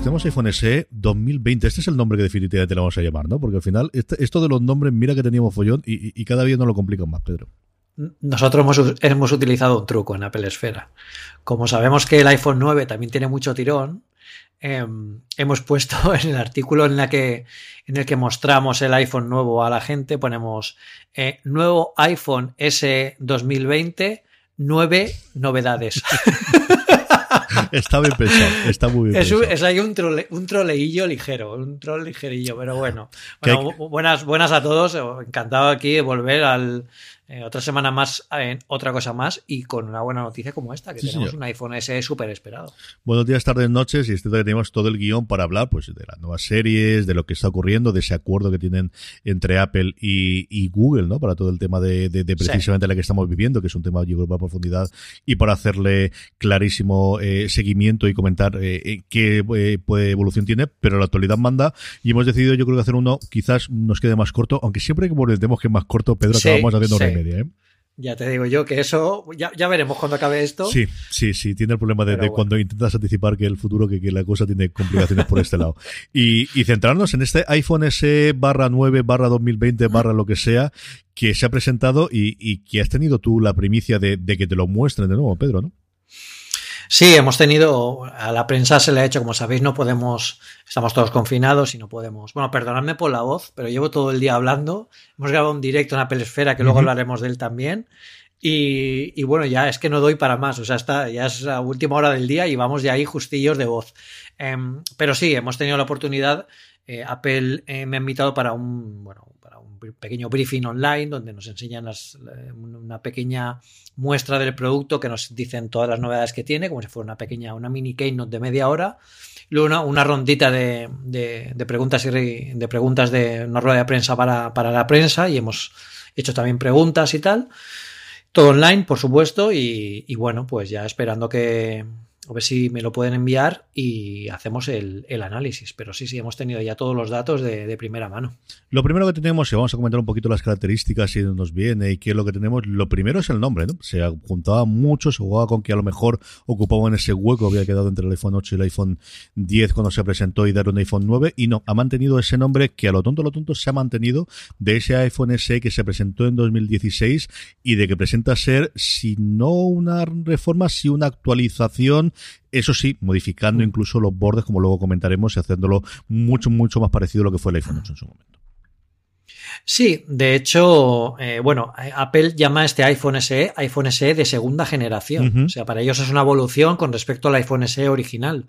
Pues tenemos iPhone SE 2020. Este es el nombre que definitivamente le vamos a llamar, ¿no? Porque al final, este, esto de los nombres, mira que teníamos follón y, cada día nos lo complican más, Pedro. Nosotros hemos, hemos, utilizado un truco en Apple Esfera. Como sabemos que el iPhone 9 también tiene mucho tirón, em, hemos puesto en el artículo en, la que, en el que mostramos el iPhone nuevo a la gente, ponemos eh, nuevo iPhone S 2020, nueve novedades. está bien pensado, está muy bien es, pensado. Es ahí un, un troleillo ligero, un troll ligerillo, pero bueno. bueno buenas, buenas a todos, encantado aquí de volver al, eh, otra semana más en otra cosa más y con una buena noticia como esta, que tenemos un iPhone SE súper esperado. Buenos días, tardes, noches y este tenemos todo el guion para hablar pues de las nuevas series, de lo que está ocurriendo, de ese acuerdo que tienen entre Apple y, Google, ¿no? Para todo el tema de, precisamente la que estamos viviendo, que es un tema yo creo para profundidad y para hacerle clarísimo eh, seguimiento y comentar eh, qué evolución tiene, pero la actualidad manda y hemos decidido yo creo que hacer uno quizás nos quede más corto, aunque siempre que volvemos que es más corto, Pedro, acabamos haciendo ¿eh? Ya te digo yo que eso, ya, ya, veremos cuando acabe esto. Sí, sí, sí, tiene el problema de, cuando intentas anticipar que el futuro, que, la cosa tiene complicaciones por este lado. Y, centrarnos en este iPhone S barra 9 barra 2020 barra lo que sea, que se ha presentado y, que has tenido tú la primicia de, de que te lo muestren de nuevo, Pedro, ¿no? Sí, hemos tenido, a la prensa se le ha hecho, como sabéis, no podemos, estamos todos confinados y no podemos. Bueno, perdonadme por la voz, pero llevo todo el día hablando. Hemos grabado un directo en Apple Esfera, que luego hablaremos de él también. Y, bueno, ya es que no doy para más, o sea, está, ya es la última hora del día y vamos ya ahí justillos de voz. Em, pero sí, hemos tenido la oportunidad, eh, Apple eh, me ha invitado para un, bueno, pequeño briefing online donde nos enseñan una pequeña muestra del producto que nos dicen todas las novedades que tiene, como si fuera una pequeña, una mini keynote de media hora. Luego una, rondita de, preguntas y de preguntas de una rueda de prensa para, la prensa y hemos hecho también preguntas y tal. Todo online, por supuesto, y bueno, pues ya esperando que, a ver si me lo pueden enviar y hacemos el, análisis. Pero sí, sí, hemos tenido ya todos los datos de, primera mano. Lo primero que tenemos, y vamos a comentar un poquito las características y nos viene y qué es lo que tenemos, lo primero es el nombre, ¿no? Se juntaba mucho, se jugaba con que a lo mejor ocupaban ese hueco que había quedado entre el iPhone 8 y el iPhone 10 cuando se presentó y dar un iPhone 9, y no, ha mantenido ese nombre que a lo tonto, a lo tonto se ha mantenido de ese iPhone SE que se presentó en 2016 y de que presenta ser, si no una reforma, si una actualización eso sí, modificando mm. incluso los bordes, como luego comentaremos, y haciéndolo mucho, mucho más parecido a lo que fue el iPhone 8 en su momento. Sí, de hecho, eh, bueno, Apple llama a este iPhone SE iPhone SE de segunda generación. O sea, para ellos es una evolución con respecto al iPhone SE original.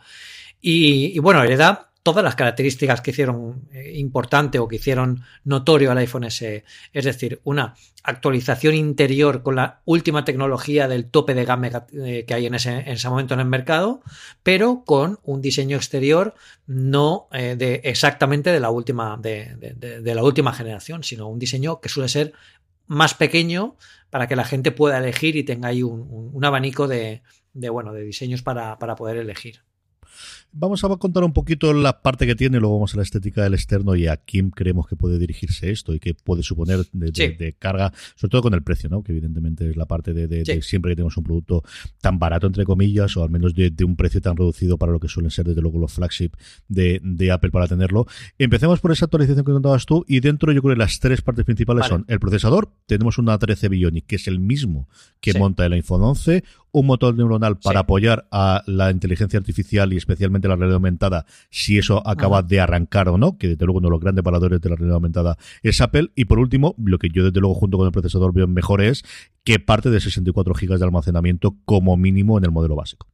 Y, y bueno, hereda todas las características que hicieron eh, importante o que hicieron notorio al iPhone SE. Es decir, una actualización interior con la última tecnología del tope de gama eh, que hay en ese, en ese momento en el mercado, pero con un diseño exterior no eh, de exactamente de la última, de, de, la última generación, sino un diseño que suele ser más pequeño para que la gente pueda elegir y tenga ahí un, un, abanico de, bueno, de diseños para, para poder elegir. Vamos a contar un poquito la parte que tiene, luego vamos a la estética del externo y a quién creemos que puede dirigirse esto y qué puede suponer de, carga, sobre todo con el precio, ¿no? Que evidentemente es la parte de, siempre que tenemos un producto tan barato, entre comillas, o al menos de, un precio tan reducido para lo que suelen ser desde luego los flagship de, Apple para tenerlo. Empecemos por esa actualización que contabas tú y dentro yo creo que las tres partes principales son el procesador, tenemos una 13 Bionic que es el mismo que monta el iPhone 11, un motor neuronal para apoyar a la inteligencia artificial y especialmente la realidad aumentada, si eso acaba de arrancar o no, que desde luego uno de los grandes paradores de la realidad aumentada es Apple. Y por último, lo que yo desde luego junto con el procesador veo mejor es que parte de 64 gigas de almacenamiento como mínimo en el modelo básico.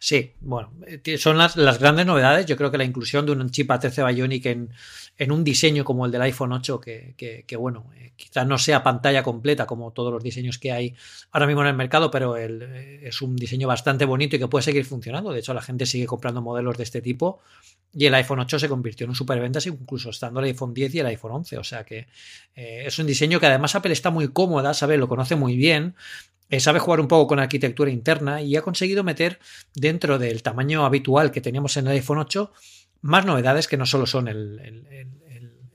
Sí, bueno, eh, son las, las, grandes novedades. Yo creo que la inclusión de un chip A13 Bionic en, en un diseño como el del iPhone 8, que, que, bueno, eh, quizás no sea pantalla completa como todos los diseños que hay ahora mismo en el mercado, pero el, eh, es un diseño bastante bonito y que puede seguir funcionando. De hecho, la gente sigue comprando modelos de este tipo y el iPhone 8 se convirtió en un superventas incluso estando el iPhone 10 y el iPhone 11. O sea que es un diseño que además Apple está muy cómoda, sabe, lo conoce muy bien eh, sabe jugar un poco con arquitectura interna y ha conseguido meter dentro del tamaño habitual que teníamos en el iPhone 8 más novedades que no solo son el,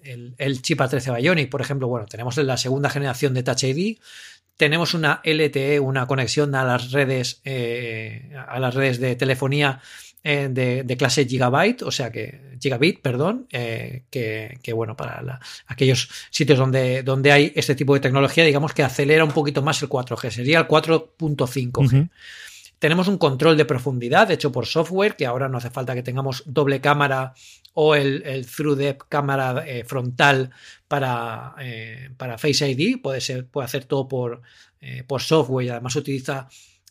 el, chip A13 Bionic. Por ejemplo, bueno, tenemos la segunda generación de Touch ID, tenemos una LTE, una conexión a las redes, eh, a las redes de telefonía eh, de, clase gigabyte, o sea que gigabit, perdón, eh, que, bueno, para aquellos sitios donde, donde hay este tipo de tecnología, digamos que acelera un poquito más el 4G, sería el 4.5G. Tenemos un control de profundidad hecho por software, que ahora no hace falta que tengamos doble cámara o el, el through depth cámara eh, frontal para, para Face ID, puede, ser, puede hacer todo por, por software y además utiliza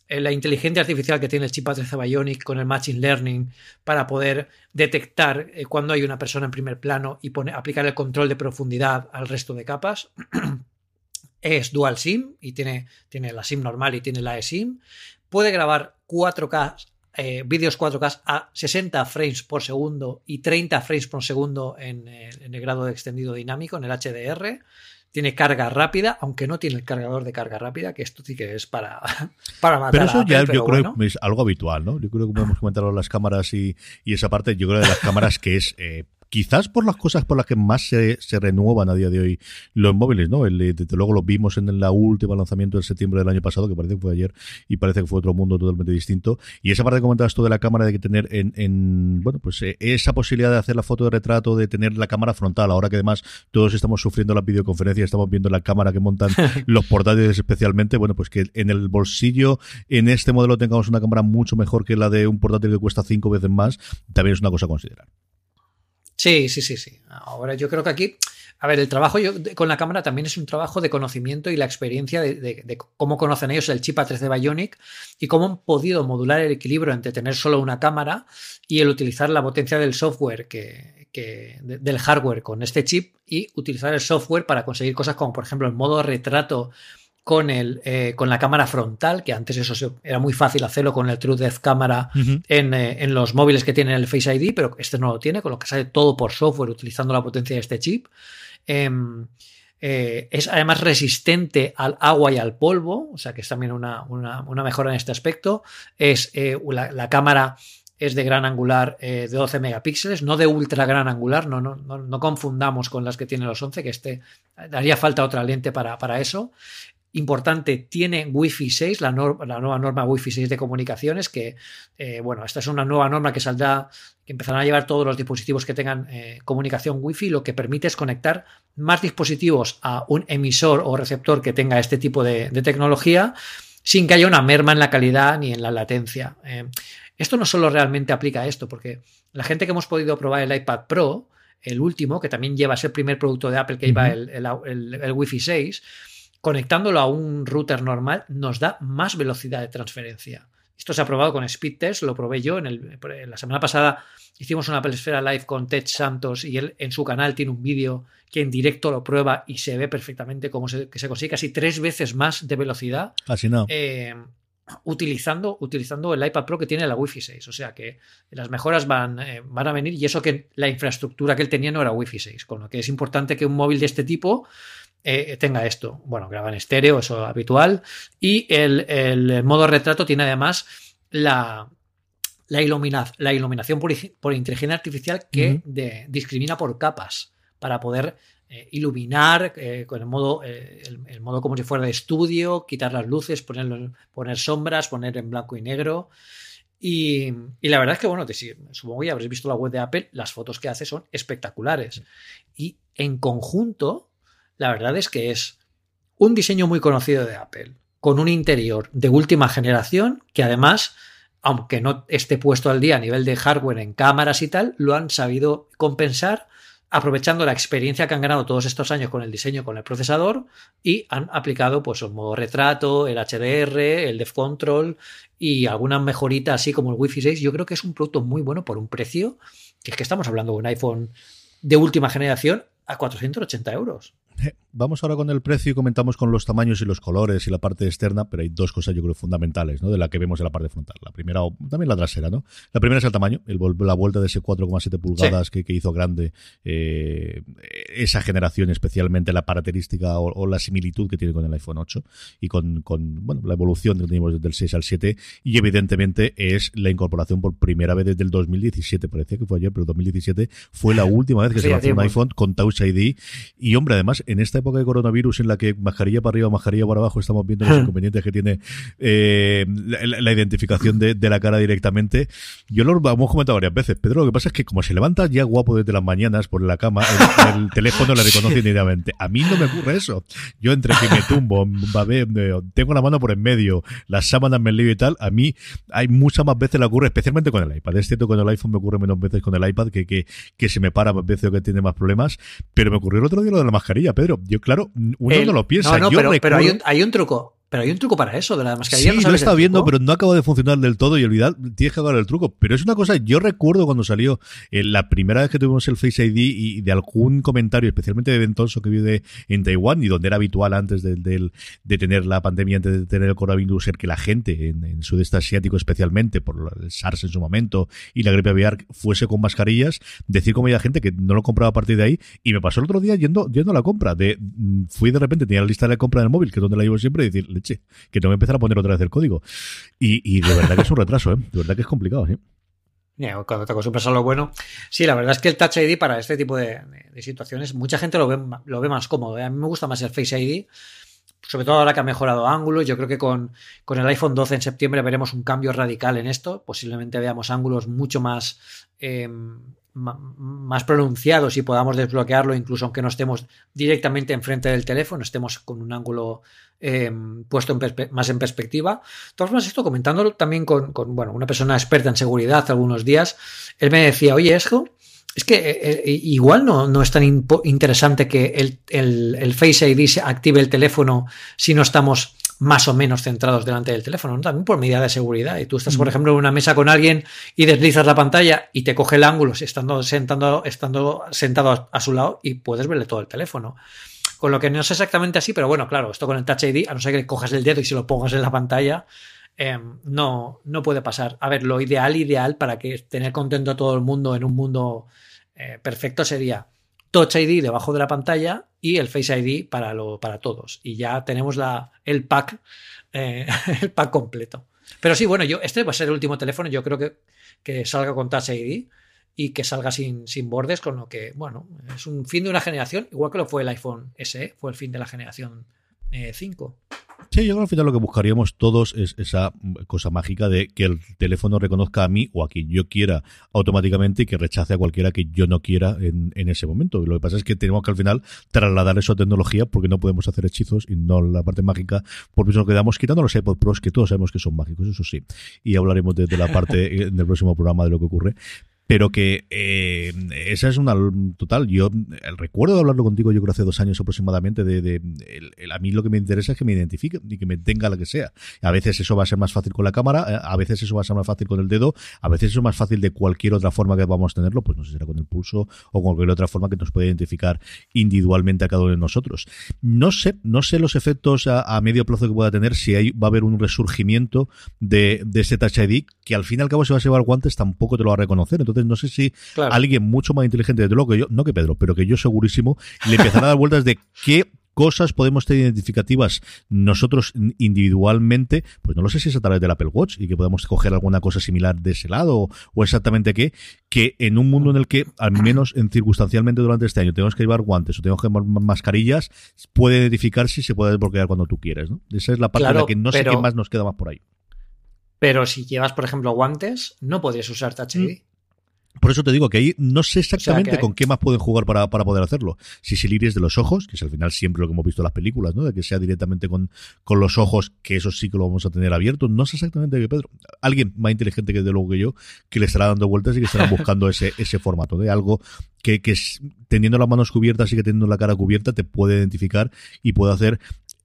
la inteligencia artificial que tiene el chip A13 Bionic con el Machine Learning para poder detectar eh, cuando hay una persona en primer plano y aplicar el control de profundidad al resto de capas. es dual SIM y tiene, tiene la SIM normal y tiene la eSIM. Puede grabar 4K, eh, vídeos 4K a 60 frames por segundo y 30 frames por segundo en, en el grado de extendido dinámico, en el HDR tiene carga rápida, aunque no tiene el cargador de carga rápida, que esto sí que es para, para matar. Pero eso ya yo creo que es algo habitual, ¿no? Yo creo que podemos comentar las cámaras y, y, esa parte, yo creo de las cámaras que es eh, quizás por las cosas por las que más se, se renuevan a día de hoy los móviles, ¿no? El, desde luego lo vimos en la última lanzamiento de septiembre del año pasado, que parece que fue ayer y parece que fue otro mundo totalmente distinto. Y esa parte que comentabas tú de la cámara de que tener en, en bueno, pues eh, esa posibilidad de hacer la foto de retrato, de tener la cámara frontal, ahora que además todos estamos sufriendo las videoconferencias, estamos viendo la cámara que montan los portátiles especialmente, bueno, pues que en el bolsillo, en este modelo tengamos una cámara mucho mejor que la de un portátil que cuesta cinco veces más, también es una cosa a considerar. Sí, sí, sí, sí. Ahora yo creo que aquí, a ver, el trabajo yo, con la cámara también es un trabajo de conocimiento y la experiencia de, cómo conocen ellos el chip A13 Bionic y cómo han podido modular el equilibrio entre tener solo una cámara y el utilizar la potencia del software que, que del hardware con este chip y utilizar el software para conseguir cosas como por ejemplo el modo retrato con, el, eh, con la cámara frontal, que antes eso era muy fácil hacerlo con el True Depth Camera en, eh, en, los móviles que tienen el Face ID, pero este no lo tiene, con lo que sale todo por software utilizando la potencia de este chip. Em, eh, es además resistente al agua y al polvo, o sea que es también una, una, una mejora en este aspecto. Es la, la, cámara es de gran angular de 12 megapíxeles, no de ultra gran angular, no, no, no, no, confundamos con las que tiene los 11, que este daría falta otra lente para, para eso importante, tiene Wi-Fi 6, la, la, nueva norma Wi-Fi 6 de comunicaciones, que, eh, bueno, esta es una nueva norma que saldrá, que empezarán a llevar todos los dispositivos que tengan eh, comunicación Wi-Fi, lo que permite es conectar más dispositivos a un emisor o receptor que tenga este tipo de, tecnología, sin que haya una merma en la calidad ni en la latencia. Eh, esto no solo realmente aplica a esto, porque la gente que hemos podido probar el iPad Pro, el último, que también lleva a ser el primer producto de Apple que lleva el, el, el Wi-Fi 6, conectándolo a un router normal nos da más velocidad de transferencia. Esto se ha probado con Speedtest, lo probé yo. En, el, la semana pasada hicimos una pelesfera live con Ted Santos y él en su canal tiene un vídeo que en directo lo prueba y se ve perfectamente cómo se, que se consigue casi tres veces más de velocidad. Así no. Eh, utilizando, utilizando el iPad Pro que tiene la Wi-Fi 6. O sea que las mejoras van, eh, van a venir y eso que la infraestructura que él tenía no era Wi-Fi 6. Con lo que es importante que un móvil de este tipo eh, tenga esto. Bueno, graba en estéreo, eso es habitual. Y el, modo retrato tiene además la, la, la iluminación por, inteligencia artificial que discrimina por capas para poder eh, iluminar eh, con el modo, el, modo como si fuera de estudio, quitar las luces, poner, poner sombras, poner en blanco y negro. Y, la verdad es que, bueno, supongo que ya habréis visto la web de Apple, las fotos que hace son espectaculares. Y en conjunto, la verdad es que es un diseño muy conocido de Apple, con un interior de última generación que además, aunque no esté puesto al día a nivel de hardware en cámaras y tal, lo han sabido compensar aprovechando la experiencia que han ganado todos estos años con el diseño, con el procesador, y han aplicado pues el modo retrato, el HDR, el Def Control y alguna mejorita así como el Wi-Fi 6. Yo creo que es un producto muy bueno por un precio, que es que estamos hablando de un iPhone de última generación a 480 euros. Vamos ahora con el precio y comentamos con los tamaños y los colores y la parte externa, pero hay dos cosas yo creo fundamentales, ¿no? De la que vemos en la parte frontal. La primera, o también la trasera, ¿no? La primera es el tamaño, el, la vuelta de ese 4,7 pulgadas que, hizo grande eh, esa generación, especialmente la característica o, la similitud que tiene con el iPhone 8 y con, con bueno, la evolución que tenemos desde el 6 al 7 y evidentemente es la incorporación por primera vez desde el 2017, parecía que fue ayer, pero 2017 fue la última vez que se lanzó un iPhone con Touch ID y hombre, además en esta época de coronavirus en la que mascarilla para arriba, mascarilla para abajo, estamos viendo los inconvenientes que tiene eh, la, identificación de, la cara directamente. Yo lo hemos comentado varias veces, Pedro. Lo que pasa es que como se levanta ya guapo desde las mañanas por la cama, el, teléfono le reconoce inmediatamente. A mí no me ocurre eso. Yo entre que me tumbo, tengo la mano por en medio, las sábanas me lío y tal, a mí hay muchas más veces le ocurre, especialmente con el iPad. Es cierto que con el iPhone me ocurre menos veces con el iPad que, que, que se me para más veces o que tiene más problemas, pero me ocurrió el otro día lo de la mascarilla, Pedro. Yo, claro, uno no lo piensa. No, no, pero, hay un truco. Pero hay un truco para eso, de la mascarilla. Sí, lo he estado viendo, pero no acaba de funcionar del todo y olvidar, tienes que agarrar el truco. Pero es una cosa, yo recuerdo cuando salió eh, la primera vez que tuvimos el Face ID y de algún comentario, especialmente de Ventoso que vive en Taiwán y donde era habitual antes de, de, tener la pandemia, antes de tener el coronavirus, ser que la gente en, el sudeste asiático especialmente, por el SARS en su momento y la gripe aviar, fuese con mascarillas, decir como había gente que no lo compraba a partir de ahí y me pasó el otro día yendo, yendo a la compra. de mm, Fui de repente, tenía la lista de la compra en el móvil, que es donde la llevo siempre, y decir, que tengo que empezar a poner otra vez el código. Y, de verdad que es un retraso, ¿eh? De verdad que es complicado, sí. cuando te acostumbras a lo bueno. Sí, la verdad es que el Touch ID para este tipo de, situaciones, mucha gente lo ve, lo ve más cómodo. ¿eh? A mí me gusta más el Face ID, sobre todo ahora que ha mejorado ángulos. Yo creo que con, con, el iPhone 12 en septiembre veremos un cambio radical en esto. Posiblemente veamos ángulos mucho más eh, más pronunciados y podamos desbloquearlo incluso aunque no estemos directamente enfrente del teléfono, estemos con un ángulo em, puesto más en perspectiva. De todas formas, esto comentándolo también con, bueno, una persona experta en seguridad algunos días, él me decía, oye, Esco, es que eh, eh, igual no, no, es tan interesante que el, el, el Face ID se active el teléfono si no estamos más o menos centrados delante del teléfono, también por medida de seguridad. Y tú estás, por ejemplo, en una mesa con alguien y deslizas la pantalla y te coge el ángulo estando, sentando, estando sentado a, su lado y puedes verle todo el teléfono. Con lo que no es exactamente así, pero bueno, claro, esto con el Touch ID, a no ser que cojas el dedo y se lo pongas en la pantalla, em, no, no puede pasar. A ver, lo ideal, ideal para que tener contento a todo el mundo en un mundo eh, perfecto sería Touch ID debajo de la pantalla y el Face ID para, lo, para todos. Y ya tenemos la, el pack, eh, el pack completo. Pero sí, bueno, yo, este va a ser el último teléfono, yo creo que, que salga con Touch ID y que salga sin, sin bordes, con lo que, bueno, es un fin de una generación, igual que lo fue el iPhone SE, fue el fin de la generación 5. Eh, Sí, yo creo que al final lo que buscaríamos todos es esa cosa mágica de que el teléfono reconozca a mí o a quien yo quiera automáticamente y que rechace a cualquiera que yo no quiera en, en ese momento. Lo que pasa es que tenemos que al final trasladar eso a tecnología porque no podemos hacer hechizos y no la parte mágica, por eso nos quedamos quitando los iPod Pros que todos sabemos que son mágicos, eso sí. Y hablaremos de, de la parte en el próximo programa de lo que ocurre pero que eh, esa es una total. Yo recuerdo de hablarlo contigo, yo creo hace dos años aproximadamente, de, el, a mí lo que me interesa es que me identifique y que me tenga la que sea. A veces eso va a ser más fácil con la cámara, eh, a veces eso va a ser más fácil con el dedo, a veces eso es más fácil de cualquier otra forma que vamos a tenerlo, pues no sé si será con el pulso o con cualquier otra forma que nos pueda identificar individualmente a cada uno de nosotros. No sé, no sé los efectos a, medio plazo que pueda tener, si hay, va a haber un resurgimiento de, de ese Touch ID, que al fin y al cabo si vas a llevar guantes tampoco te lo va a reconocer. Entonces entonces no sé si alguien mucho más inteligente de lo que yo, no que Pedro, pero que yo segurísimo, le empezará a dar vueltas de qué cosas podemos tener identificativas nosotros individualmente, pues no lo sé si es a través del Apple Watch y que podemos coger alguna cosa similar de ese lado o, exactamente qué, que en un mundo en el que, al menos en circunstancialmente durante este año, tenemos que llevar guantes o tenemos que llevar mascarillas, puede identificar si se puede desbloquear cuando tú quieres, ¿no? Esa es la parte de la que no sé qué más nos queda más por ahí. Pero si llevas, por ejemplo, guantes, no podrías usar Touch ID. Por eso te digo que ahí no sé exactamente con qué más pueden jugar para, para poder hacerlo. Si es el iris de los ojos, que es al final siempre lo que hemos visto en las películas, ¿no? De que sea directamente con, con los ojos, que eso sí que lo vamos a tener abierto. No sé exactamente qué, Pedro. Alguien más inteligente que de luego que yo, que le estará dando vueltas y que estará buscando ese, ese formato de algo que, que teniendo las manos cubiertas y que teniendo la cara cubierta te puede identificar y puede hacer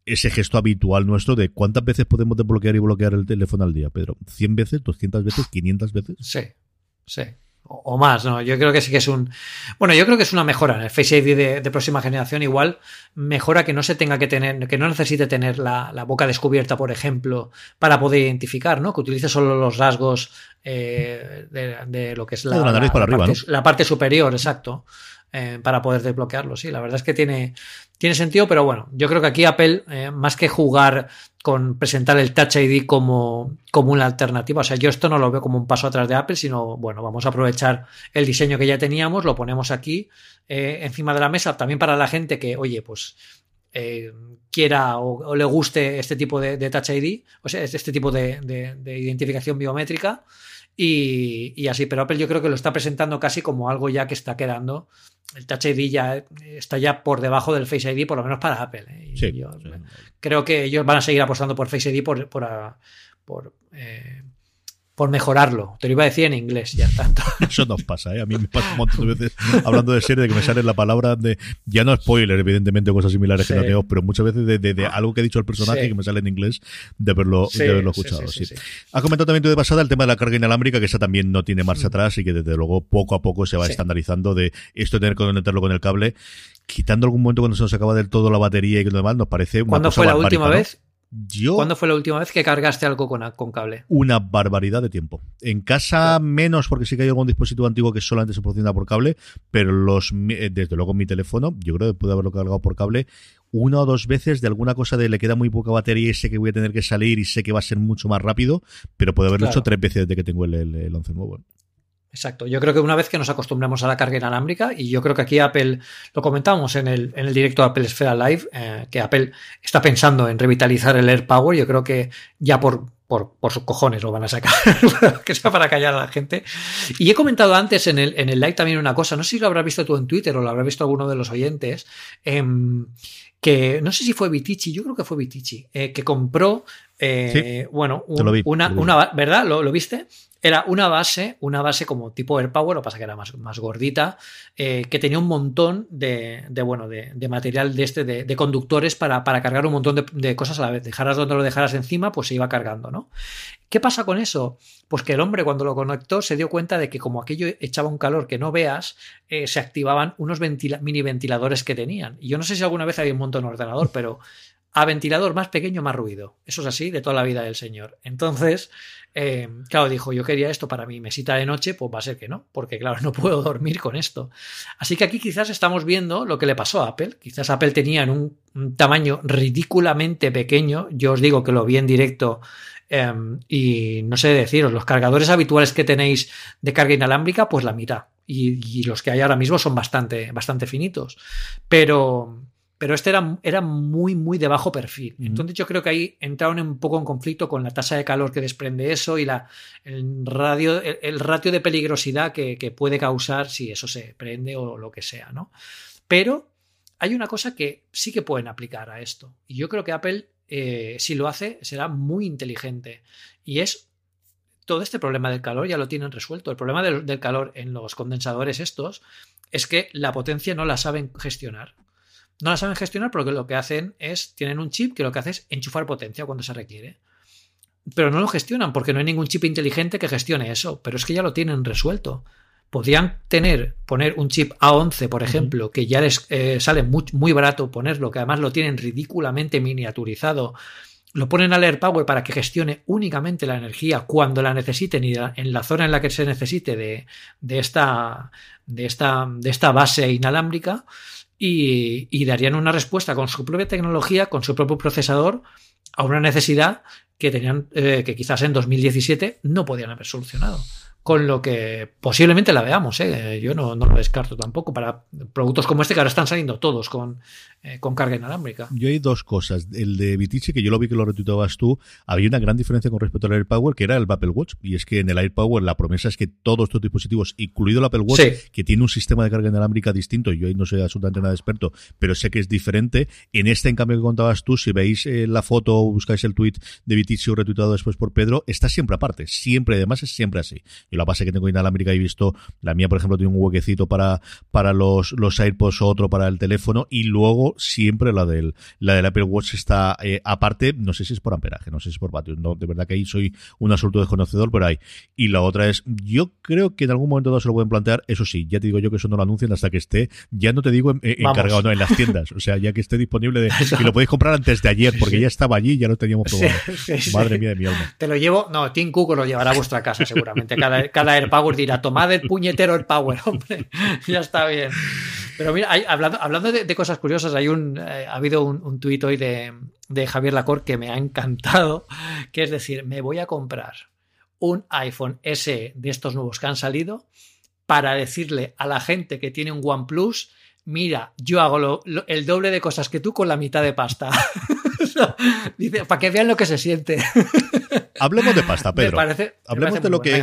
ese gesto habitual nuestro de cuántas veces podemos desbloquear y bloquear el teléfono al día, Pedro. ¿100 veces? ¿200 veces? ¿500 veces? Sí, sí o más, ¿no? Yo creo que sí que es un. Bueno, yo creo que es una mejora en el Face ID de, próxima generación. Igual mejora que no se tenga que tener, que no necesite tener la, boca descubierta, por ejemplo, para poder identificar, ¿no? Que utilice solo los rasgos eh, de, lo que es la, la, parte, la parte superior, exacto. Eh, para poder desbloquearlo. Sí, la verdad es que tiene, tiene sentido, pero bueno, yo creo que aquí Apple, eh, más que jugar con presentar el Touch ID como, como una alternativa, o sea, yo esto no lo veo como un paso atrás de Apple, sino, bueno, vamos a aprovechar el diseño que ya teníamos, lo ponemos aquí eh, encima de la mesa, también para la gente que, oye, pues eh, quiera o, le guste este tipo de, Touch ID, o sea, este tipo de, identificación biométrica. Y, así, pero Apple yo creo que lo está presentando casi como algo ya que está quedando. El Touch ID ya está ya por debajo del Face ID, por lo menos para Apple. ¿eh? yo, Creo que ellos van a seguir apostando por Face ID por, por, por eh, por mejorarlo. Te lo iba a decir en inglés ya tanto. Eso nos pasa, ¿eh? A mí me pasa un montón de veces hablando de serie de que me sale la palabra de, ya no spoiler, evidentemente, cosas similares que no tengo, pero muchas veces de, algo que ha dicho el personaje que me sale en inglés de haberlo, de haberlo escuchado. Sí, Ha comentado también tú de pasada el tema de la carga inalámbrica, que esa también no tiene marcha mm. atrás y que desde luego poco a poco se va estandarizando de esto de tener que conectarlo con el cable, quitando algún momento cuando se nos acaba del todo la batería y que lo demás, nos parece una ¿Cuándo fue la última vez? ¿Cuándo fue la última vez que cargaste algo con, con, cable? Una barbaridad de tiempo. En casa menos, porque sí que hay algún dispositivo antiguo que solamente se funciona por cable, pero los eh, desde luego mi teléfono, yo creo que pude haberlo cargado por cable una o dos veces de alguna cosa de le queda muy poca batería y sé que voy a tener que salir y sé que va a ser mucho más rápido, pero puedo haberlo hecho tres veces desde que tengo el, el 11 nuevo. Exacto. Yo creo que una vez que nos acostumbramos a la carga inalámbrica, y yo creo que aquí Apple, lo comentamos en el, en el directo de Apple Esfera Live, eh, que Apple está pensando en revitalizar el Air Power, yo creo que ya por, por, por sus cojones lo van a sacar, que sea para callar a la gente. Y he comentado antes en el, en el live también una cosa, no sé si lo habrás visto tú en Twitter o lo habrá visto alguno de los oyentes, em, que no sé si fue Vitici, yo creo que fue Vitici, eh, que compró, eh, bueno, una, una, ¿verdad? ¿Lo, ¿Lo viste? Era una base, una base como tipo AirPower, lo que pasa que era más, más gordita, eh, que tenía un montón de, de bueno, de, de, material de este, de, conductores para, para, cargar un montón de, cosas a la vez. Dejaras donde lo dejaras encima, pues se iba cargando, ¿no? ¿Qué pasa con eso? Pues que el hombre cuando lo conectó se dio cuenta de que como aquello echaba un calor que no veas, se activaban unos mini ventiladores que tenían. Y yo no sé si alguna vez había un montón en ordenador, pero a ventilador más pequeño, más ruido. Eso es así de toda la vida del señor. Entonces, eh, claro, dijo, yo quería esto para mi mesita de noche, pues va a ser que no, porque claro, no puedo dormir con esto. Así que aquí quizás estamos viendo lo que le pasó a Apple. Quizás Apple tenía en un, tamaño ridículamente pequeño. Yo os digo que lo vi en directo em, y no sé deciros, los cargadores habituales que tenéis de carga inalámbrica, pues la mitad. Y, y los que hay ahora mismo son bastante, bastante finitos. Pero, pero este era, era muy, muy de bajo perfil. Entonces yo creo que ahí entraron un poco en conflicto con la tasa de calor que desprende eso y la, el, radio, el, ratio de peligrosidad que, puede causar si eso se prende o lo que sea, ¿no? Pero hay una cosa que sí que pueden aplicar a esto. Y yo creo que Apple, eh, si lo hace, será muy inteligente. Y es todo este problema del calor ya lo tienen resuelto. El problema del calor en los condensadores estos es que la potencia no la saben gestionar no la saben gestionar porque lo que hacen es, tienen un chip que lo que hace es enchufar potencia cuando se requiere. Pero no lo gestionan porque no hay ningún chip inteligente que gestione eso, pero es que ya lo tienen resuelto. Podrían tener, poner un chip A11, por ejemplo, que ya les eh, sale muy, muy barato ponerlo, que además lo tienen ridículamente miniaturizado, lo ponen al AirPower para que gestione únicamente la energía cuando la necesiten y en la zona en la que se necesite de, de, esta, de, esta, de esta base inalámbrica y, darían una respuesta con su propia tecnología, con su propio procesador, a una necesidad que tenían, eh, que quizás en 2017 no podían haber solucionado con lo que posiblemente la veamos. ¿eh? Yo no, lo descarto tampoco para productos como este que ahora están saliendo todos con, eh, con carga inalámbrica. Yo hay dos cosas. El de Vitici, que yo lo vi que lo retuitabas tú, había una gran diferencia con respecto al AirPower, que era el Apple Watch. Y es que en el AirPower la promesa es que todos estos dispositivos, incluido el Apple Watch, que tiene un sistema de carga inalámbrica distinto, yo ahí no soy absolutamente nada experto, pero sé que es diferente. En este, en cambio, que contabas tú, si veis eh, la foto o buscáis el tweet de Vitici o retuitado después por Pedro, está siempre aparte. Siempre, además, es siempre así la base que tengo inalámbrica he visto, la mía, por ejemplo, tiene un huequecito para, para los, los AirPods, otro para el teléfono, y luego siempre la del, la del Apple Watch está eh, aparte, no sé si es por amperaje, no sé si es por vatios, no, de verdad que ahí soy un absoluto desconocedor, pero hay. Y la otra es, yo creo que en algún momento dado se lo pueden plantear, eso sí, ya te digo yo que eso no lo anuncien hasta que esté, ya no te digo encargado, no, en las tiendas, o sea, ya que esté disponible de, y lo podéis comprar antes de ayer, porque ya estaba allí, ya lo teníamos probado. Madre mía de mi alma. Te lo llevo, no, Tim Cook lo llevará a vuestra casa seguramente, cada, cada AirPower dirá, tomad el puñetero el Power, hombre, ya está bien. Pero mira, hablando, hablando de, cosas curiosas, hay un, eh, ha habido un, tuit hoy de, de Javier Lacor que me ha encantado, que es decir, me voy a comprar un iPhone S de estos nuevos que han salido para decirle a la gente que tiene un OnePlus mira, yo hago el doble de cosas que tú con la mitad de pasta. Para que vean lo que se siente. Hablemos de pasta, Pedro. Hablemos de lo, que,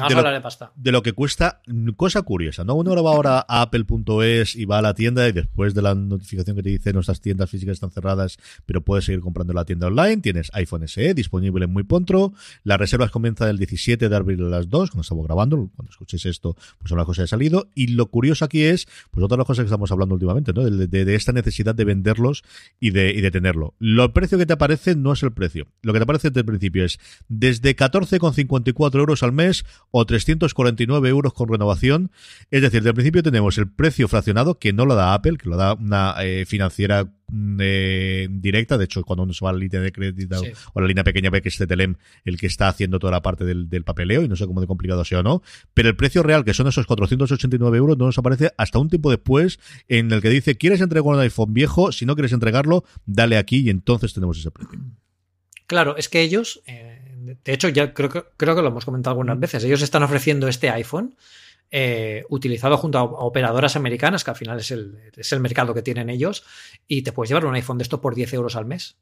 de, lo, que cuesta. Cosa curiosa, ¿no? Uno ahora va ahora a apple.es y va a la tienda y después de la notificación que te dice nuestras tiendas físicas están cerradas, pero puedes seguir comprando en la tienda online. Tienes iPhone SE disponible muy pronto. Las reservas comienzan el 17 de abril a las 2, cuando estamos grabando. Cuando escuchéis esto, pues una cosa ha salido. Y lo curioso aquí es, pues otra de las cosas que estamos hablando últimamente, ¿no? De, esta necesidad de venderlos y de, y de tenerlo. Lo precio que te aparece no es el precio. Lo que te aparece desde el principio es desde de 14,54 euros al mes o 349 euros con renovación. Es decir, del principio tenemos el precio fraccionado, que no lo da Apple, que lo da una eh, financiera mm, eh, directa. De hecho, cuando uno se va a la línea de crédito o la línea pequeña ve que es Telem el que está haciendo toda la parte del, papeleo y no sé cómo de complicado sea o no. Pero el precio real, que son esos 489 euros, no nos aparece hasta un tiempo después en el que dice, ¿quieres entregar un iPhone viejo? Si no quieres entregarlo, dale aquí y entonces tenemos ese precio. Claro, es que ellos... Eh, de hecho, ya creo que, creo que lo hemos comentado algunas veces. Ellos están ofreciendo este iPhone eh, utilizado junto a, operadoras americanas, que al final es el, es el mercado que tienen ellos, y te puedes llevar un iPhone de esto por 10 euros al mes.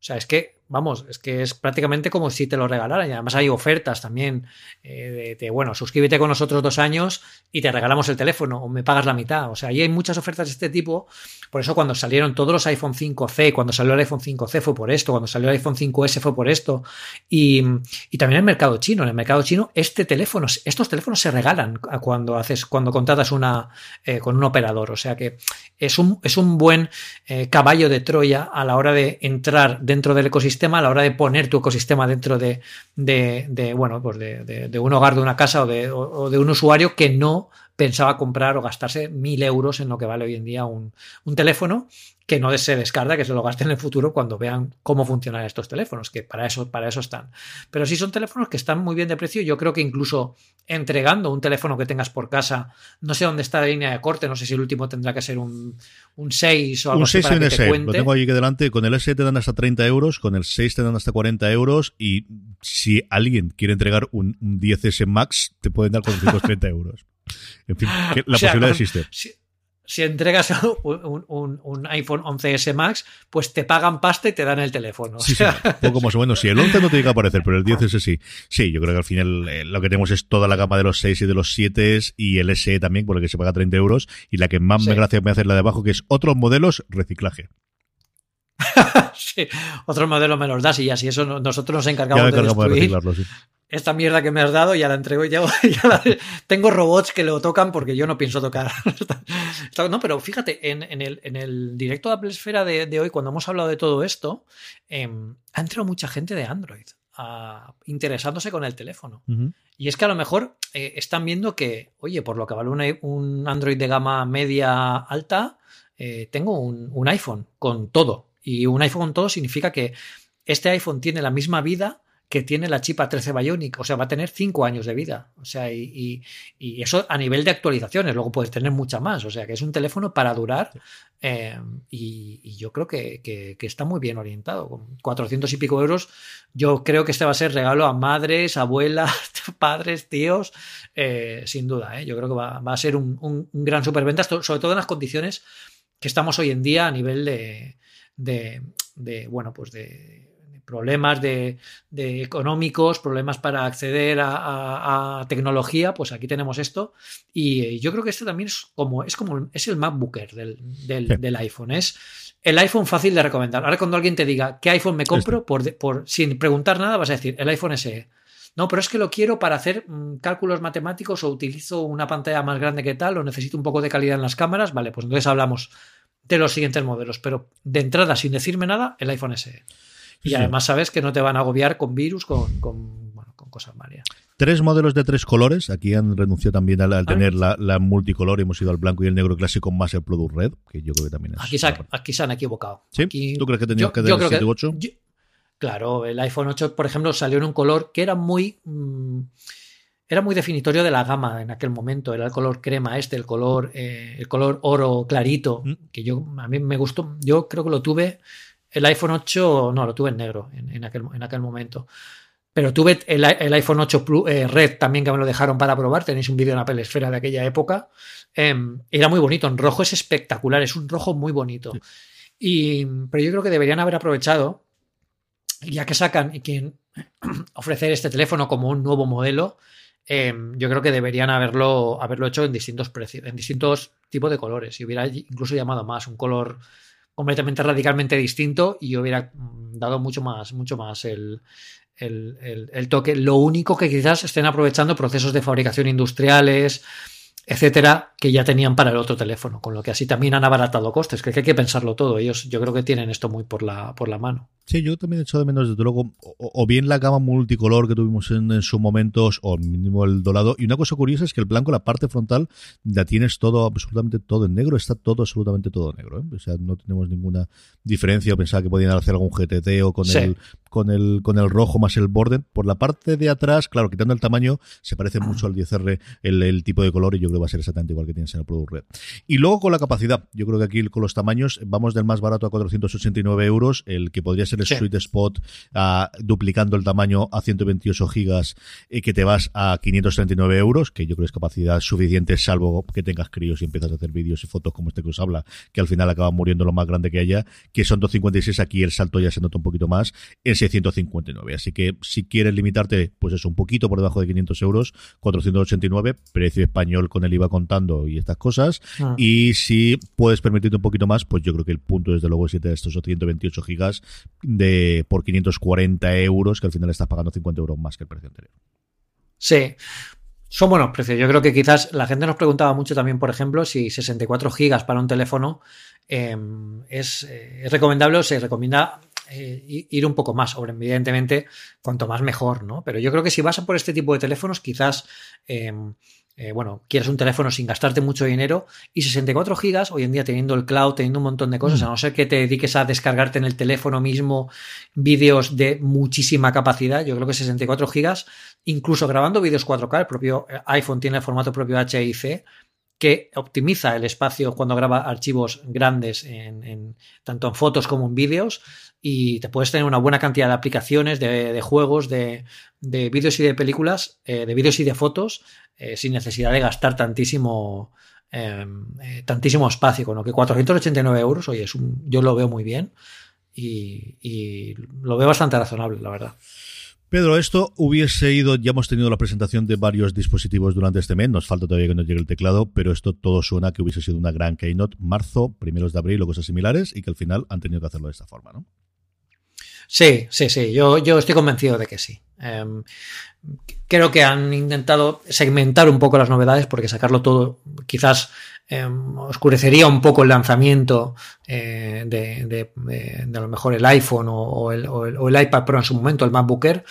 O sea, es que vamos, es que es prácticamente como si te lo regalaran. Y además hay ofertas también eh, de, bueno, suscríbete con nosotros dos años y te regalamos el teléfono o me pagas la mitad. O sea, ahí hay muchas ofertas de este tipo. Por eso cuando salieron todos los iPhone 5C, cuando salió el iPhone 5C fue por esto, cuando salió el iPhone 5S fue por esto. Y, también en el mercado chino. En el mercado chino, este teléfono, estos teléfonos se regalan cuando haces, cuando contratas una eh, con un operador. O sea que es un, es un buen eh, caballo de Troya a la hora de entrar dentro del ecosistema a la hora de poner tu ecosistema dentro de, de, bueno, pues de, un hogar, de una casa o de, o de un usuario que no pensaba comprar o gastarse mil euros en lo que vale hoy en día un, un teléfono que no se descarta que se lo gasten en el futuro cuando vean cómo funcionan estos teléfonos, que para eso, para eso están. Pero si son teléfonos que están muy bien de precio, yo creo que incluso entregando un teléfono que tengas por casa, no sé dónde está la línea de corte, no sé si el último tendrá que ser un, un 6 o algo un así. 6 para que lo tengo aquí que delante, con el S te dan hasta 30 euros, con el 6 te dan hasta 40 euros y si alguien quiere entregar un, 10S Max, te pueden dar 430 euros. En fin, la posibilidad existe si entregas un, iPhone 11S Max, pues te pagan pasta y te dan el teléfono. Sí, sí, poco más o menos. Si el 11 no tiene que aparecer, pero el 10S sí. Sí, yo creo que al final eh, lo que tenemos es toda la gama de los 6 y de los 7 y el SE también, por el que se paga 30 euros. Y la que más me gracia me hace la de abajo, que es otros modelos, reciclaje. sí, otros modelos me los das y ya, si eso nosotros nos encargamos, de, destruir, de esta mierda que me has dado ya la entrego ya, ya tengo robots que lo tocan porque yo no pienso tocar. No pero fíjate en, el, en el, directo de Apple Esfera de, hoy cuando hemos hablado de todo esto em, ha entrado mucha gente de Android interesándose con el teléfono. Y es que a lo mejor eh, están viendo que oye por lo que vale un, Android de gama media alta eh, tengo un, un iPhone con todo. Y un iPhone con todo significa que este iPhone tiene la misma vida que tiene la chip A13 Bionic, o sea, va a tener 5 años de vida, o sea, y, eso a nivel de actualizaciones, luego puedes tener mucha más, o sea, que es un teléfono para durar eh, y, yo creo que, está muy bien orientado, con 400 y pico euros, yo creo que este va a ser regalo a madres, abuelas, padres, tíos, eh, sin duda, ¿eh? yo creo que va, a ser un, un, gran superventa, sobre todo en las condiciones que estamos hoy en día a nivel de, de bueno, pues de problemas de, económicos, problemas para acceder a, tecnología, pues aquí tenemos esto. Y eh, yo creo que este también es como, es como es el MacBooker del, del, iPhone. Es el iPhone fácil de recomendar. Ahora cuando alguien te diga qué iPhone me compro, por, por, sin preguntar nada, vas a decir el iPhone SE. No, pero es que lo quiero para hacer mm, cálculos matemáticos o utilizo una pantalla más grande que tal o necesito un poco de calidad en las cámaras. Vale, pues entonces hablamos de los siguientes modelos. Pero de entrada, sin decirme nada, el iPhone SE. Y además sabes que no te van a agobiar con virus, con, con, cosas varias. Tres modelos de tres colores. Aquí han renunciado también al, tener la, multicolor. Hemos ido al blanco y el negro clásico más el Product Red, que yo creo que también es. Aquí se, aquí se han equivocado. ¿Sí? ¿Tú crees que tenías que tener el 7 8? claro, el iPhone 8, por ejemplo, salió en un color que era muy. Mm, era muy definitorio de la gama en aquel momento. Era el color crema este, el color, eh, el color oro clarito, mm. que yo a mí me gustó. Yo creo que lo tuve el iPhone 8 no, lo tuve en negro en, aquel, en aquel momento. Pero tuve el, iPhone 8 eh, Red también que me lo dejaron para probar. Tenéis un vídeo en Apple Esfera de aquella época. Em, era muy bonito. En rojo es espectacular. Es un rojo muy bonito. Y, pero yo creo que deberían haber aprovechado, ya que sacan y quieren ofrecer este teléfono como un nuevo modelo, em, yo creo que deberían haberlo, haberlo hecho en distintos precios, en distintos tipos de colores. Y hubiera incluso llamado más un color completamente radicalmente distinto y hubiera dado mucho más, mucho más el, el, toque. Lo único que quizás estén aprovechando procesos de fabricación industriales, etcétera, que ya tenían para el otro teléfono, con lo que así también han abaratado costes, que hay que pensarlo todo. Ellos yo creo que tienen esto muy por la, por la mano. Sí, yo también he hecho de menos, desde luego, o, bien la gama multicolor que tuvimos en, en sus momentos, o mínimo el dorado. Y una cosa curiosa es que el blanco, la parte frontal, la tienes todo, absolutamente todo en negro, está todo, absolutamente todo negro. ¿eh? O sea, no tenemos ninguna diferencia. Pensaba que podían hacer algún GTT o con el con el con el rojo más el borde. Por la parte de atrás, claro, quitando el tamaño, se parece mucho al 10R el, el tipo de color y yo creo que va a ser exactamente igual que tienes en el Product Red. Y luego con la capacidad, yo creo que aquí con los tamaños vamos del más barato a 489 euros, el que podría ser el Sweet Spot duplicando el tamaño a 128 gigas y que te vas a 539 euros, que yo creo que es capacidad suficiente, salvo que tengas críos y empiezas a hacer vídeos y fotos como este que os habla, que al final acaba muriendo lo más grande que haya, que son 256, aquí el salto ya se nota un poquito más, en 659. Así que si quieres limitarte, pues eso, un poquito por debajo de 500 euros, 489, precio español con el IVA contando y estas cosas. Ah. Y si puedes permitirte un poquito más, pues yo creo que el punto, desde luego, es de estos 128 gigas de por 540 euros, que al final estás pagando 50 euros más que el precio anterior. Sí, son buenos precios. Yo creo que quizás la gente nos preguntaba mucho también, por ejemplo, si 64 gigas para un teléfono em, eh, es, recomendable o se recomienda eh, ir un poco más. evidentemente, cuanto más mejor, ¿no? Pero yo creo que si vas a por este tipo de teléfonos, quizás em, eh, bueno, quieres un teléfono sin gastarte mucho dinero y 64 gigas, hoy en día teniendo el cloud, teniendo un montón de cosas, mm. a no ser que te dediques a descargarte en el teléfono mismo vídeos de muchísima capacidad, yo creo que 64 gigas, incluso grabando vídeos 4K, el propio eh, iPhone tiene el formato propio HIC, que optimiza el espacio cuando graba archivos grandes, en, tanto en fotos como en vídeos, y te puedes tener una buena cantidad de aplicaciones, de, juegos, de, vídeos y de películas, eh, de vídeos y de fotos, eh, sin necesidad de gastar tantísimo, em, eh, tantísimo espacio. Con lo que 489 euros, oye, es un, yo lo veo muy bien y, lo veo bastante razonable, la verdad. Pedro, esto hubiese ido, ya hemos tenido la presentación de varios dispositivos durante este mes, nos falta todavía que nos llegue el teclado, pero esto todo suena que hubiese sido una gran keynote, marzo, primeros de abril o cosas similares, y que al final han tenido que hacerlo de esta forma, ¿no? Sí, sí, sí, yo, yo estoy convencido de que sí. Em, creo que han intentado segmentar un poco las novedades porque sacarlo todo quizás em, oscurecería un poco el lanzamiento eh, de, a lo mejor el iPhone o, el, iPad Pro en su momento, el MacBook Air.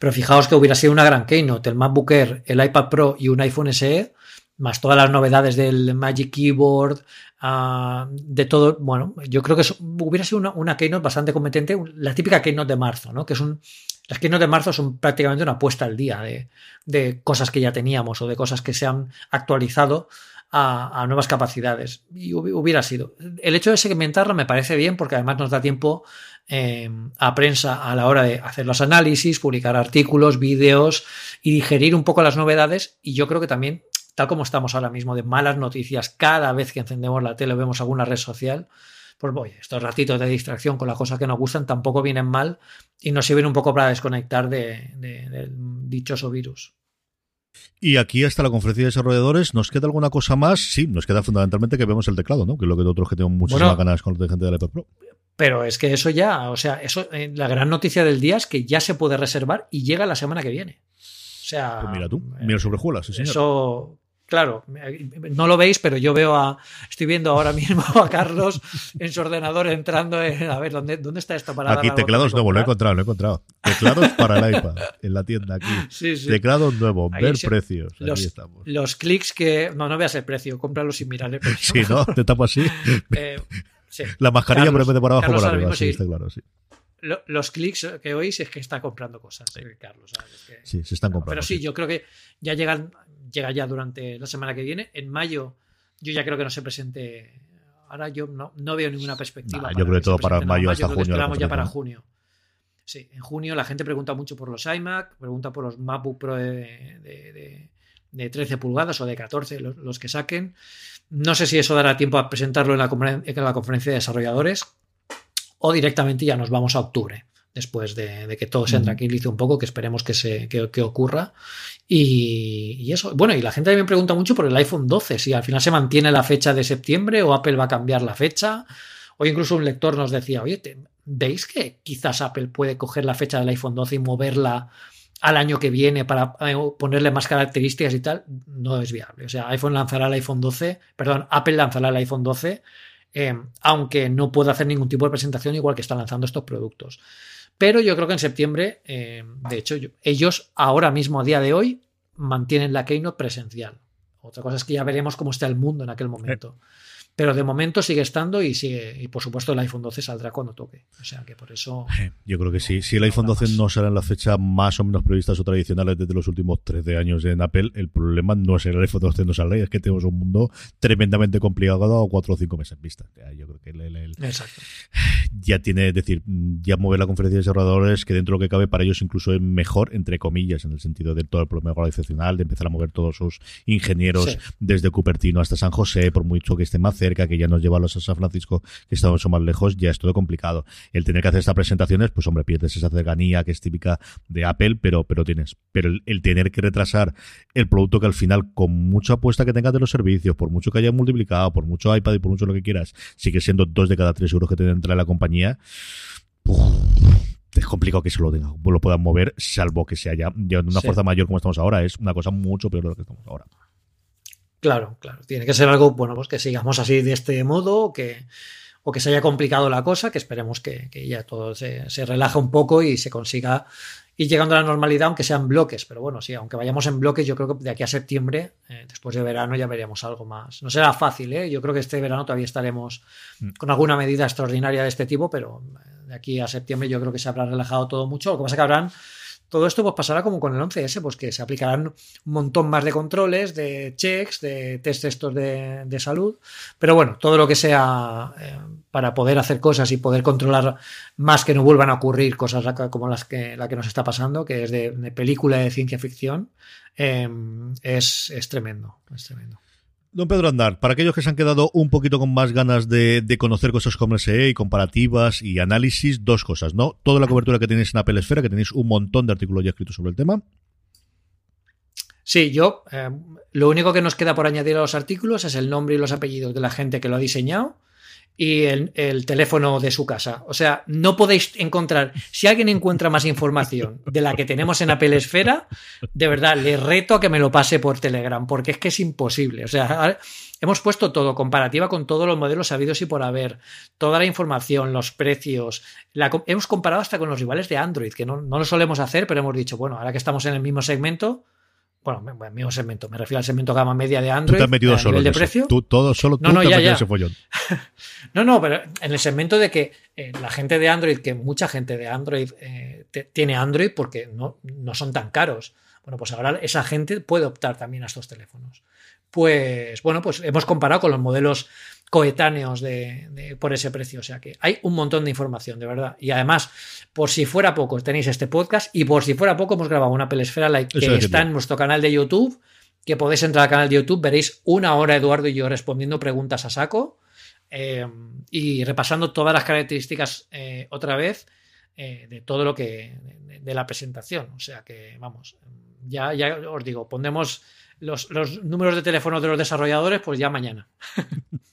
Pero fijaos que hubiera sido una gran keynote, el MacBook Air, el iPad Pro y un iPhone SE, más todas las novedades del Magic Keyboard, Ah, de todo, bueno, yo creo que hubiera sido una, una, keynote bastante competente, la típica keynote de marzo, ¿no? Que es un, las keynote de marzo son prácticamente una apuesta al día de, cosas que ya teníamos o de cosas que se han actualizado a, nuevas capacidades. Y hubiera sido. El hecho de segmentarla me parece bien porque además nos da tiempo em, a prensa a la hora de hacer los análisis, publicar artículos, vídeos y digerir un poco las novedades. Y yo creo que también tal como estamos ahora mismo, de malas noticias, cada vez que encendemos la tele o vemos alguna red social, pues voy, estos ratitos de distracción con las cosas que nos gustan tampoco vienen mal y nos sirven un poco para desconectar del dichoso virus. Y aquí hasta la conferencia de desarrolladores, ¿nos queda alguna cosa más? Sí, nos queda fundamentalmente que vemos el teclado, ¿no? Que es lo que otros que tenemos muchísimas ganas con la gente del iPad Pro. Pero es que eso ya, o sea, eso, eh, la gran noticia del día es que ya se puede reservar y llega la semana que viene. O sea. Pues mira tú, mira sobre juelas, sí. Eso Claro, no lo veis, pero yo veo a. Estoy viendo ahora mismo a Carlos en su ordenador entrando en. A ver, ¿dónde, dónde está esto para Aquí teclados nuevos, lo he encontrado, lo he encontrado. Teclados para el iPad en la tienda aquí. Sí, sí. Teclados nuevos, ver precios. Los, estamos. los clics que. No, no veas el precio, cómpralo sin mirar el precio. Sí, ¿no? Te tapo así. Eh, la mascarilla, pero en vez de por abajo, por arriba. Sí, está claro, sí los clics que oís es que está comprando cosas, eh, Carlos. sí, se están comprando. Pero sí, yo creo que ya llegan, llega ya durante la semana que viene. En mayo, yo ya creo que no se presente. Ahora yo no, no veo ninguna perspectiva. yo creo que todo para mayo, hasta junio. esperamos ya para junio. sí. En junio la gente pregunta mucho por los iMac, pregunta por los MacBook Pro de, 13 pulgadas o de 14, los, que saquen. No sé si eso dará tiempo a presentarlo en la, en la conferencia de desarrolladores o directamente ya nos vamos a octubre después de, que todo se tranquilice un poco, que esperemos que, se, que, ocurra. Y, eso, bueno, y la gente también pregunta mucho por el iPhone 12, si al final se mantiene la fecha de septiembre o Apple va a cambiar la fecha. Hoy incluso un lector nos decía, oye, ¿veis que quizás Apple puede coger la fecha del iPhone 12 y moverla al año que viene para eh, ponerle más características y tal? No es viable. O sea, iPhone lanzará el iPhone 12, perdón, Apple lanzará el iPhone 12. Eh, aunque no pueda hacer ningún tipo de presentación igual que están lanzando estos productos. Pero yo creo que en septiembre, eh, de hecho, ellos ahora mismo, a día de hoy, mantienen la Keynote presencial. Otra cosa es que ya veremos cómo está el mundo en aquel momento. Pero de momento sigue estando y sigue, y por supuesto el iPhone 12 saldrá cuando toque. O sea que por eso. Eh, yo creo que sí. Si el iPhone 12 no será en la fecha más o menos previstas o tradicionales desde los últimos 13 años en Apple, el problema no es el iPhone 12 no saldrá, es que tenemos un mundo tremendamente complicado a 4 o 5 meses en vista. Yo creo que el, Exacto. ya tiene, es decir, ya mover la conferencia de desarrolladores que dentro de lo que cabe para ellos incluso es mejor, entre comillas, en el sentido de todo el problema organizacional, de empezar a mover todos sus ingenieros desde Cupertino hasta San José, por mucho que esté más cerca, que ya nos lleva a los San Francisco, que está mucho más lejos, ya es todo complicado. El tener que hacer estas presentaciones, pues hombre, pierdes esa cercanía que es típica de Apple, pero, pero tienes. Pero el, tener que retrasar el producto que al final, con mucha apuesta que tengas de los servicios, por mucho que haya multiplicado, por mucho iPad y por mucho lo que quieras, sigue siendo dos de cada tres euros que te entra la compañía. es complicado que se lo, tenga, lo puedan mover, salvo que sea ya, de una fuerza mayor como estamos ahora. Es una cosa mucho peor de lo que estamos ahora. Claro, claro. Tiene que ser algo, bueno, pues que sigamos así de este modo, que, o que se haya complicado la cosa, que esperemos que, ya todo se, se relaje un poco y se consiga ir llegando a la normalidad, aunque sean bloques. Pero bueno, sí, aunque vayamos en bloques, yo creo que de aquí a septiembre, eh, después de verano, ya veremos algo más. No será fácil, ¿eh? Yo creo que este verano todavía estaremos mm. con alguna medida extraordinaria de este tipo, pero eh, de aquí a septiembre yo creo que se habrá relajado todo mucho. Lo que pasa es que habrán todo esto pues pasará como con el 11S, pues que se aplicarán un montón más de controles, de checks, de test estos de, salud. Pero bueno, todo lo que sea eh, para poder hacer cosas y poder controlar más que no vuelvan a ocurrir cosas como las que, la que nos está pasando, que es de, película de ciencia ficción, eh, es, es tremendo, es tremendo. Don Pedro Andar, para aquellos que se han quedado un poquito con más ganas de, conocer cosas como SE y comparativas y análisis, dos cosas, ¿no? Toda la cobertura que tenéis en Apple Esfera, que tenéis un montón de artículos ya escritos sobre el tema. Sí, yo, eh, lo único que nos queda por añadir a los artículos es el nombre y los apellidos de la gente que lo ha diseñado y el, teléfono de su casa. O sea, no podéis encontrar, si alguien encuentra más información de la que tenemos en Apple Esfera, de verdad, le reto a que me lo pase por Telegram, porque es que es imposible. O sea, hemos puesto todo, comparativa con todos los modelos habidos y por haber, toda la información, los precios. hemos comparado hasta con los rivales de Android, que no, no lo solemos hacer, pero hemos dicho, bueno, ahora que estamos en el mismo segmento, bueno, el mismo segmento, me refiero al segmento gama media de Android. Tú te has metido solo de precio. Tú, todo, solo tú no, no, te has metido ese follón. no, no, pero en el segmento de que eh, la gente de Android, que mucha gente de Android eh, tiene Android porque no, no son tan caros. Bueno, pues ahora esa gente puede optar también a estos teléfonos. Pues bueno, pues hemos comparado con los modelos coetáneos de, por ese precio. O sea que hay un montón de información, de verdad. Y además, por si fuera poco, tenéis este podcast y por si fuera poco, hemos grabado una pelesfera like que está en nuestro canal de YouTube, que podéis entrar al canal de YouTube, veréis una hora Eduardo y yo respondiendo preguntas a saco eh, y repasando todas las características eh, otra vez eh, de todo lo que de, la presentación. O sea que, vamos, ya, ya os digo, pondremos los, los números de teléfono de los desarrolladores, pues ya mañana.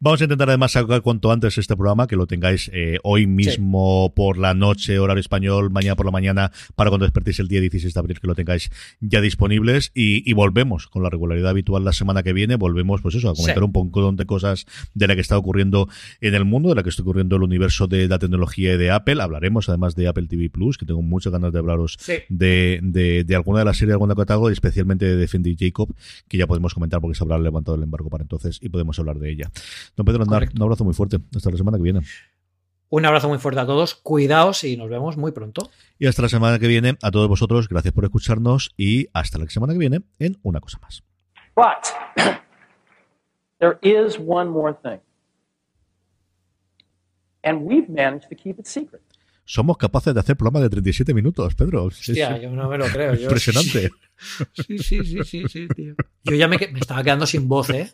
Vamos a intentar además sacar cuanto antes este programa, que lo tengáis eh, hoy mismo por la noche, horario español, mañana por la mañana, para cuando despertéis el día 16 de abril, que lo tengáis ya disponibles. Y, volvemos con la regularidad habitual la semana que viene. Volvemos, pues eso, a comentar un poco de cosas de la que está ocurriendo en el mundo, de la que está ocurriendo en el universo de la tecnología y de Apple. Hablaremos además de Apple TV Plus, que tengo muchas ganas de hablaros de, de, alguna de las series, de alguna catálogo, especialmente de Defendi Jacob, que ya podemos comentar porque se habrá levantado el embargo para entonces y podemos hablar de ella. Don Pedro Andar, un abrazo muy fuerte. Hasta la semana que viene. Un abrazo muy fuerte a todos, cuidaos y nos vemos muy pronto. Y hasta la semana que viene, a todos vosotros, gracias por escucharnos y hasta la semana que viene en una cosa más. But there is one more thing. And we've managed to keep it secret. somos capaces de hacer programas de 37 minutos, Pedro. Hostia, yo no me lo creo. Impresionante. Sí, sí, sí, sí, sí, tío. Yo ya me, me estaba quedando sin voz, ¿eh?